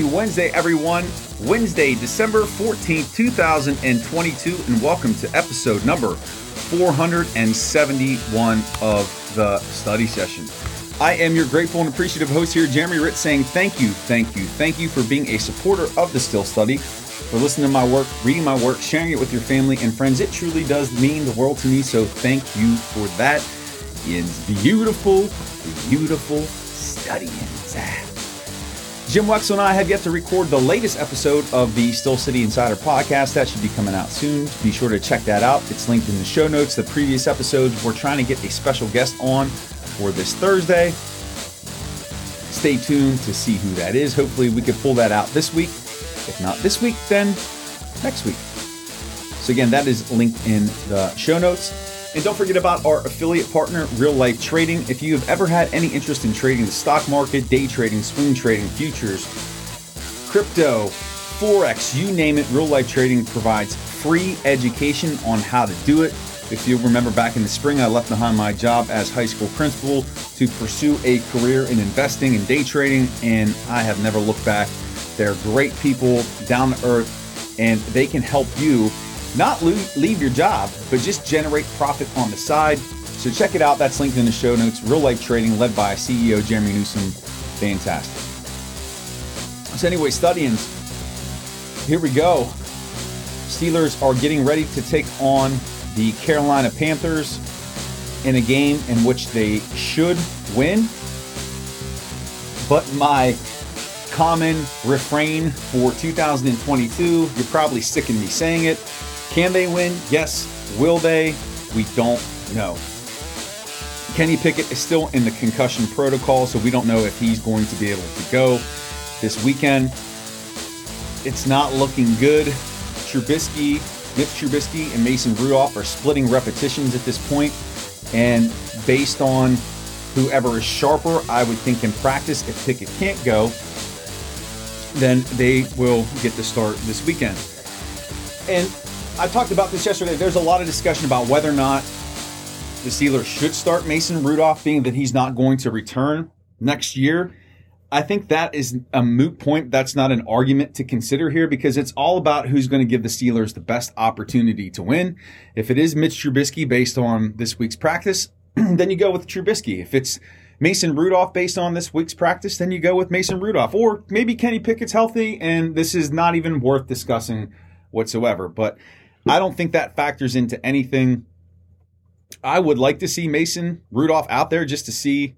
Happy Wednesday, everyone. Wednesday, December 14th, 2022, and welcome to episode number 471 of the study session. I am your grateful and appreciative host here, Jeremy Hritz, saying thank you, thank you, thank you for being a supporter of the Still Study, for listening to my work, reading my work, sharing it with your family and friends. It truly does mean the world to me, so thank you for that. It's beautiful, beautiful studying. Jim Wexell and I have yet to record the latest episode of the Steel City Insider podcast. That should be coming out soon. Be sure to check that out. It's linked in the show notes. The previous episodes, we're trying to get a special guest on for this Thursday. Stay tuned to see who that is. Hopefully, we can pull that out this week. If not this week, then next week. So, again, that is linked in the show notes. And don't forget about our affiliate partner, Real Life Trading. If you have ever had any interest in trading the stock market, day trading, swing trading, futures, crypto, Forex, you name it, Real Life Trading provides free education on how to do it. If you remember back in the spring, I left behind my job as high school principal to pursue a career in investing and day trading, and I have never looked back. They're great people, down to earth, and they can help you not leave your job, but just generate profit on the side. So check it out. That's linked in the show notes. Real life trading led by CEO Jerremy Newsome. Fantastic. So, anyway, studying. Here we go. Steelers are getting ready to take on the Carolina Panthers in a game in which they should win. But my common refrain for 2022, you're probably sick of me saying it, can they win? Yes. Will they? We don't know. Kenny Pickett is still in the concussion protocol, so we don't know if he's going to be able to go this weekend. It's not looking good. Trubisky, Mitch Trubisky, and Mason Rudolph are splitting repetitions at this point, and based on whoever is sharper, I would think in practice, if Pickett can't go, then they will get the start this weekend. And I talked about this yesterday. There's a lot of discussion about whether or not the Steelers should start Mason Rudolph, being that he's not going to return next year. I think that is a moot point. That's not an argument to consider here because it's all about who's going to give the Steelers the best opportunity to win. If it is Mitch Trubisky based on this week's practice, then you go with Trubisky. If it's Mason Rudolph based on this week's practice, then you go with Mason Rudolph. Or maybe Kenny Pickett's healthy and this is not even worth discussing whatsoever. But I don't think that factors into anything. I would like to see Mason Rudolph out there just to see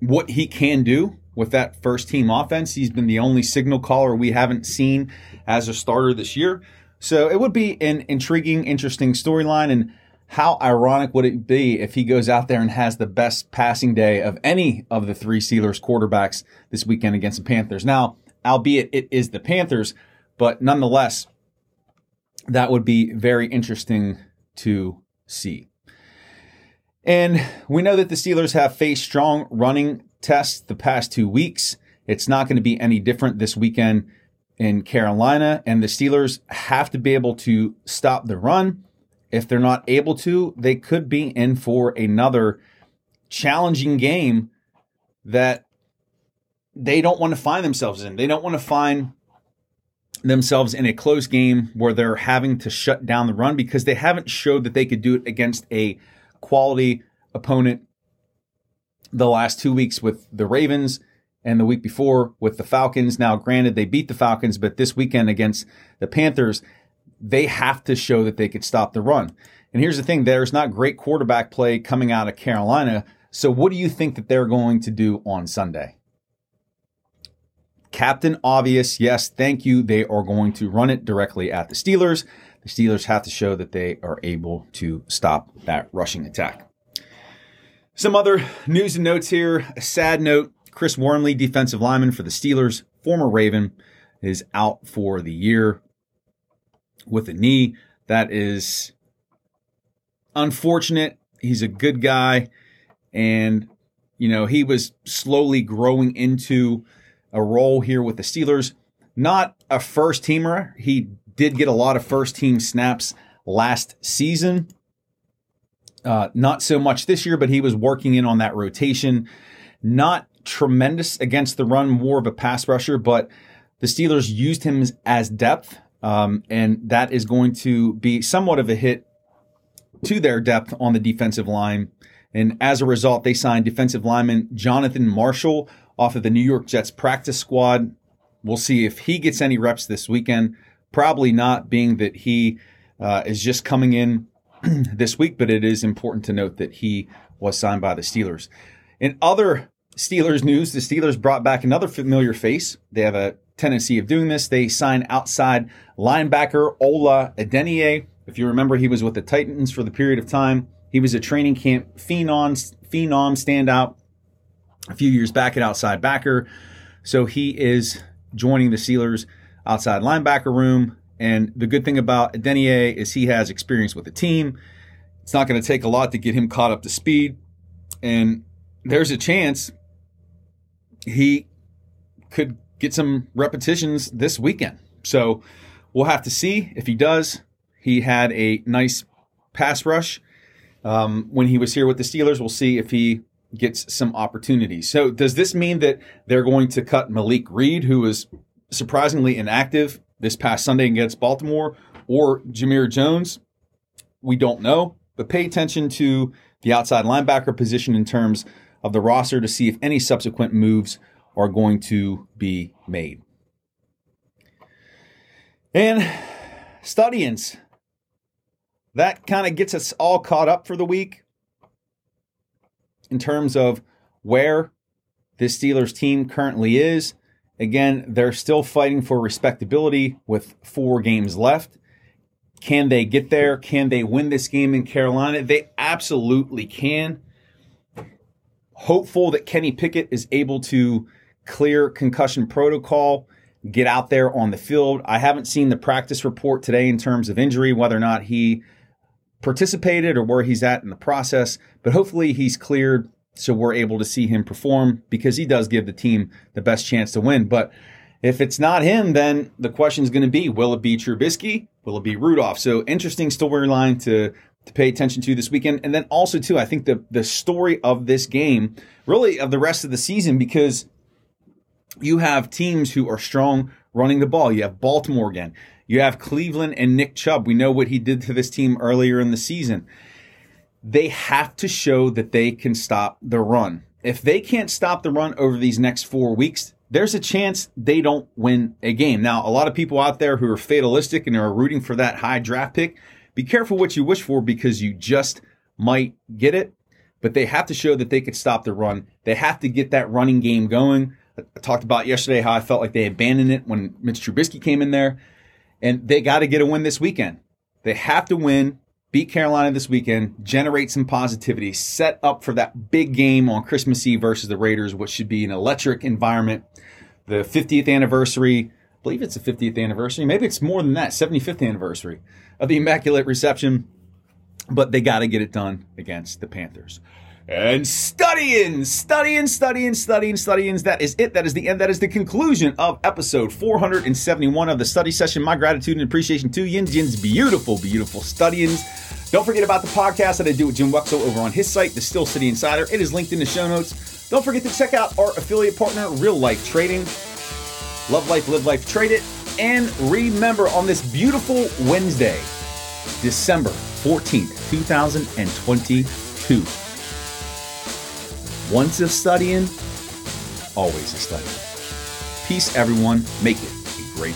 what he can do with that first team offense. He's been the only signal caller we haven't seen as a starter this year. So it would be an intriguing, interesting storyline. And how ironic would it be if he goes out there and has the best passing day of any of the three Steelers quarterbacks this weekend against the Panthers? Now, albeit it is the Panthers, but nonetheless, that would be very interesting to see. And we know that the Steelers have faced strong running tests the past two weeks. It's not going to be any different this weekend in Carolina. And the Steelers have to be able to stop the run. If they're not able to, they could be in for another challenging game that they don't want to find themselves in. They don't want to find themselves in a close game where they're having to shut down the run because they haven't showed that they could do it against a quality opponent the last two weeks with the Ravens and the week before with the Falcons. Now, granted, they beat the Falcons, but this weekend against the Panthers, they have to show that they could stop the run. And here's the thing there's not great quarterback play coming out of Carolina. So, what do you think that they're going to do on Sunday? Captain Obvious, yes, thank you. They are going to run it directly at the Steelers. The Steelers have to show that they are able to stop that rushing attack. Some other news and notes here. A sad note Chris Wormley, defensive lineman for the Steelers, former Raven, is out for the year with a knee. That is unfortunate. He's a good guy. And, you know, he was slowly growing into a role here with the Steelers. Not a first teamer. He did get a lot of first team snaps last season. Uh, not so much this year, but he was working in on that rotation. Not tremendous against the run, more of a pass rusher, but the Steelers used him as depth, um, and that is going to be somewhat of a hit to their depth on the defensive line. And as a result, they signed defensive lineman Jonathan Marshall off of the New York Jets practice squad. We'll see if he gets any reps this weekend. Probably not, being that he uh, is just coming in this week, but it is important to note that he was signed by the Steelers. In other Steelers news, the Steelers brought back another familiar face. They have a tendency of doing this. They sign outside linebacker Ola Adeniyi. If you remember, he was with the Titans for the period of time. He was a training camp phenom, phenom standout a few years back at outside backer. So he is joining the Steelers outside linebacker room. And the good thing about Adeniyi is he has experience with the team. It's not going to take a lot to get him caught up to speed. And there's a chance he could get some repetitions this weekend. So we'll have to see if he does. He had a nice pass rush um, when he was here with the Steelers. We'll see if he gets some opportunities. So does this mean that they're going to cut Malik Reed, who was surprisingly inactive this past Sunday against Baltimore, or Jamir Jones? We don't know, but pay attention to the outside linebacker position in terms of the roster to see if any subsequent moves are going to be made. And studyings. That kind of gets us all caught up for the week in terms of where this Steelers team currently is. Again, they're still fighting for respectability with four games left. Can they get there? Can they win this game in Carolina? They absolutely can. Hopeful that Kenny Pickett is able to clear concussion protocol, get out there on the field. I haven't seen the practice report today in terms of injury, whether or not he participated or where he's at in the process, but hopefully he's cleared so we're able to see him perform because he does give the team the best chance to win. But if it's not him, then the question is going to be, will it be Trubisky? Will it be Rudolph? So interesting storyline to to pay attention to this weekend. And then also too, I think the the story of this game, really of the rest of the season, because you have teams who are strong running the ball. You have Baltimore again. You have Cleveland and Nick Chubb. We know what he did to this team earlier in the season. They have to show that they can stop the run. If they can't stop the run over these next four weeks, there's a chance they don't win a game. Now, a lot of people out there who are fatalistic and are rooting for that high draft pick, be careful what you wish for because you just might get it. But they have to show that they could stop the run. They have to get that running game going. I talked about yesterday how I felt like they abandoned it when Mitch Trubisky came in there, and they got to get a win this weekend. They have to win, beat Carolina this weekend, generate some positivity, set up for that big game on Christmas Eve versus the Raiders, which should be an electric environment. The 50th anniversary, I believe it's the 50th anniversary, maybe it's more than that, 75th anniversary of the Immaculate Reception, but they got to get it done against the Panthers and studying, studying, studying, studying, studying. That is it. That is the end. That is the conclusion of episode 471 of the study session. My gratitude and appreciation to Yin Jin's beautiful, beautiful studyings. Don't forget about the podcast that I do with Jim Wexell over on his site, The Steel City Insider. It is linked in the show notes. Don't forget to check out our affiliate partner, Real Life Trading. Love life, live life, trade it. And remember, on this beautiful Wednesday, December 14th, 2022. Once a studying, always a studying. Peace, everyone. Make it a great